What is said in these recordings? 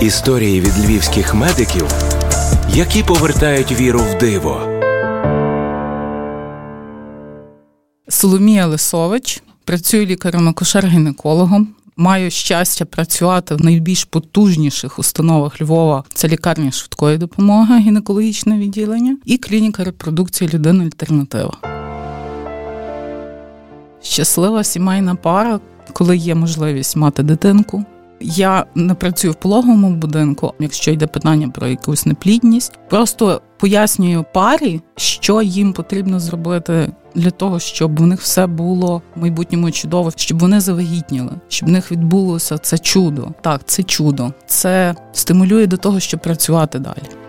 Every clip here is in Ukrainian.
Історії від львівських медиків, які повертають віру в диво. Соломія Лисович працюю лікарем акушер гінекологом Маю щастя працювати в найбільш потужніших установах Львова. Це лікарня швидкої допомоги, гінекологічне відділення і клініка репродукції людини альтернатива. Щаслива сімейна пара, коли є можливість мати дитинку. Я не працюю в пологовому будинку, якщо йде питання про якусь неплідність. Просто пояснюю парі, що їм потрібно зробити для того, щоб у них все було в майбутньому чудово, щоб вони завагітніли, щоб в них відбулося це чудо. Так, це чудо. Це стимулює до того, щоб працювати далі.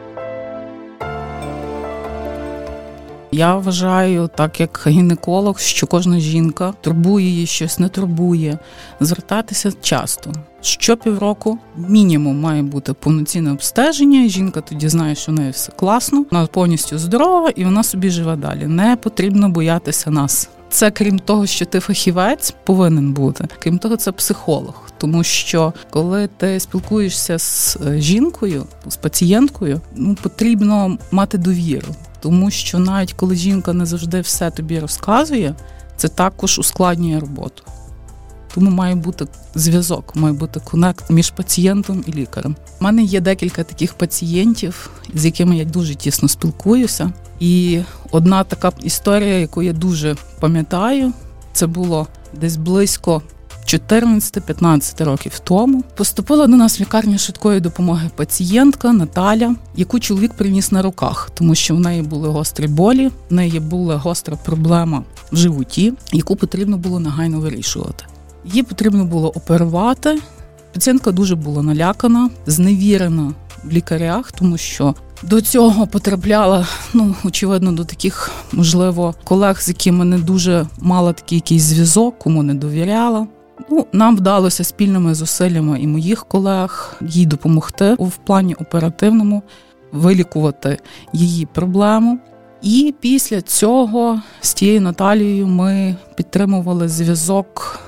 Я вважаю, так як гінеколог, що кожна жінка турбує її щось, не турбує, звертатися часто. Що півроку мінімум має бути повноцінне обстеження. Жінка тоді знає, що в неї все класно, вона повністю здорова і вона собі живе далі. Не потрібно боятися нас. Це крім того, що ти фахівець повинен бути. Крім того, це психолог. Тому що коли ти спілкуєшся з е, жінкою, з пацієнткою, ну потрібно мати довіру тому що навіть коли жінка не завжди все тобі розказує, це також ускладнює роботу. Тому має бути зв'язок, має бути конект між пацієнтом і лікарем. У мене є декілька таких пацієнтів, з якими я дуже тісно спілкуюся. І одна така історія, яку я дуже пам'ятаю, це було десь близько 14-15 років тому поступила до нас в лікарню швидкої допомоги пацієнтка Наталя, яку чоловік приніс на руках, тому що в неї були гострі болі, в неї була гостра проблема в животі, яку потрібно було негайно вирішувати. Її потрібно було оперувати. Пацієнтка дуже була налякана, зневірена в лікарях, тому що до цього потрапляла, ну очевидно, до таких, можливо, колег, з якими не дуже мала такий якийсь зв'язок, кому не довіряла. Ну, нам вдалося спільними зусиллями і моїх колег їй допомогти в плані оперативному вилікувати її проблему. І після цього з тією Наталією ми підтримували зв'язок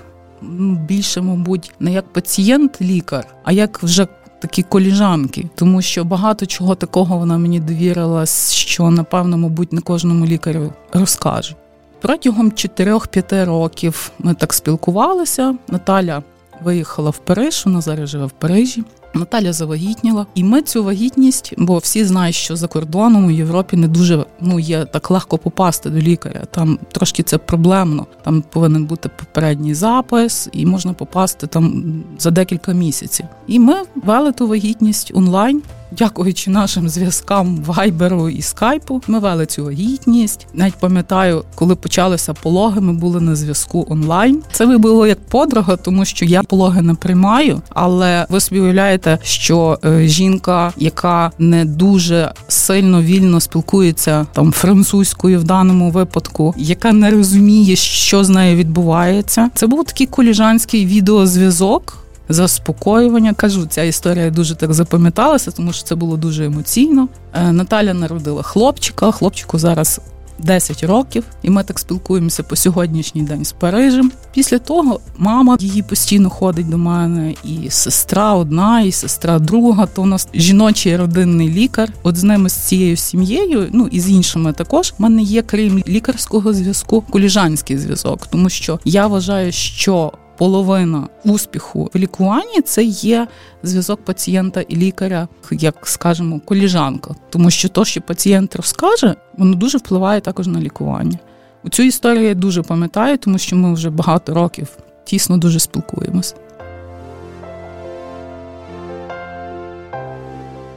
ну, більше, мабуть, не як пацієнт-лікар, а як вже такі коліжанки, тому що багато чого такого вона мені довірила, що напевно, мабуть, не кожному лікарю розкаже. Протягом 4-5 років ми так спілкувалися. Наталя виїхала в Париж, вона зараз живе в Парижі. Наталя завагітніла, і ми цю вагітність, бо всі знають, що за кордоном у Європі не дуже ну є так легко попасти до лікаря. Там трошки це проблемно. Там повинен бути попередній запис, і можна попасти там за декілька місяців. І ми вели ту вагітність онлайн. Дякуючи нашим зв'язкам вайберу і скайпу, ми вели цю вагітність. Навіть пам'ятаю, коли почалися пологи, ми були на зв'язку онлайн. Це було як подруга, тому що я пологи не приймаю, але ви собі уявляєте, що е, жінка, яка не дуже сильно вільно спілкується там французькою в даному випадку, яка не розуміє, що з нею відбувається, це був такий коліжанський відеозв'язок заспокоювання. Кажу, ця історія дуже так запам'яталася, тому що це було дуже емоційно. Е, Наталя народила хлопчика. Хлопчику зараз 10 років, і ми так спілкуємося по сьогоднішній день з Парижем. Після того мама її постійно ходить до мене, і сестра одна, і сестра друга. То у нас жіночий родинний лікар. От з ними з цією сім'єю, ну і з іншими також в мене є крім лікарського зв'язку, коліжанський зв'язок, тому що я вважаю, що половина успіху в лікуванні це є зв'язок пацієнта і лікаря, як скажемо, коліжанка, тому що то, що пацієнт розкаже, воно дуже впливає також на лікування. У цю історію я дуже пам'ятаю, тому що ми вже багато років тісно дуже спілкуємось.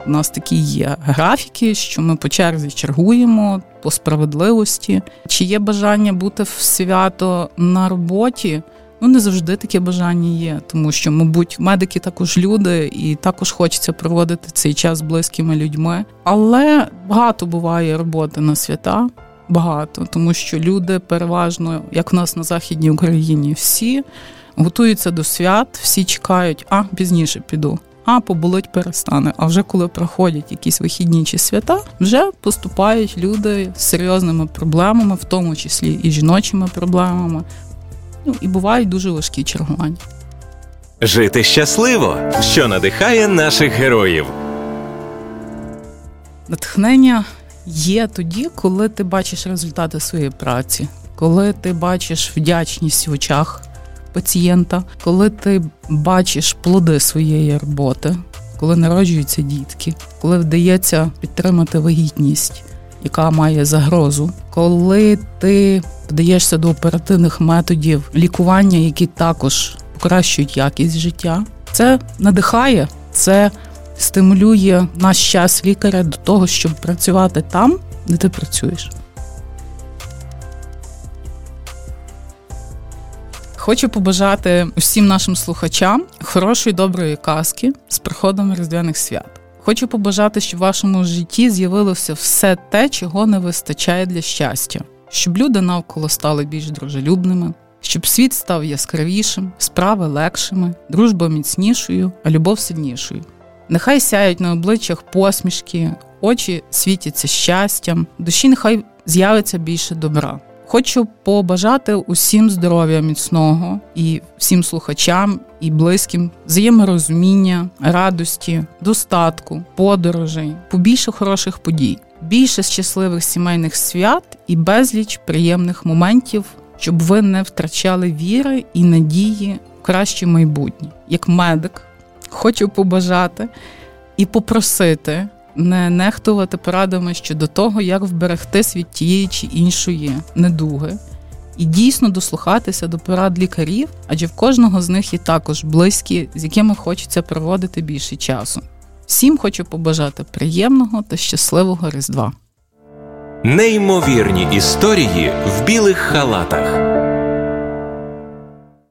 У нас такі є графіки, що ми по черзі чергуємо по справедливості. Чи є бажання бути в свято на роботі? Ну не завжди таке бажання є, тому що, мабуть, медики також люди, і також хочеться проводити цей час з близькими людьми. Але багато буває роботи на свята. Багато, тому що люди переважно, як в нас на західній Україні, всі готуються до свят, всі чекають, а пізніше піду. А поболить перестане. А вже коли проходять якісь вихідні чи свята, вже поступають люди з серйозними проблемами, в тому числі і жіночими проблемами. Ну і бувають дуже важкі чергування. Жити щасливо, що надихає наших героїв. Натхнення є тоді, коли ти бачиш результати своєї праці, коли ти бачиш вдячність в очах пацієнта, коли ти бачиш плоди своєї роботи, коли народжуються дітки, коли вдається підтримати вагітність, яка має загрозу, коли ти вдаєшся до оперативних методів лікування, які також покращують якість життя, це надихає, це стимулює наш час лікаря до того, щоб працювати там, де ти працюєш. Хочу побажати усім нашим слухачам хорошої доброї казки з приходом різдвяних свят. Хочу побажати, щоб в вашому житті з'явилося все те, чого не вистачає для щастя, щоб люди навколо стали більш дружелюбними, щоб світ став яскравішим, справи легшими, дружба міцнішою, а любов сильнішою. Нехай сяють на обличчях посмішки, очі світяться щастям, душі нехай з'явиться більше добра. Хочу побажати усім здоров'я міцного і всім слухачам і близьким взаєморозуміння, радості, достатку, подорожей, побільше хороших подій, більше щасливих сімейних свят і безліч приємних моментів, щоб ви не втрачали віри і надії в краще майбутнє. Як медик, хочу побажати і попросити не нехтувати порадами щодо того, як вберегти від тієї чи іншої недуги, і дійсно дослухатися до порад лікарів, адже в кожного з них є також близькі, з якими хочеться проводити більше часу. Всім хочу побажати приємного та щасливого Різдва. Неймовірні історії в білих халатах.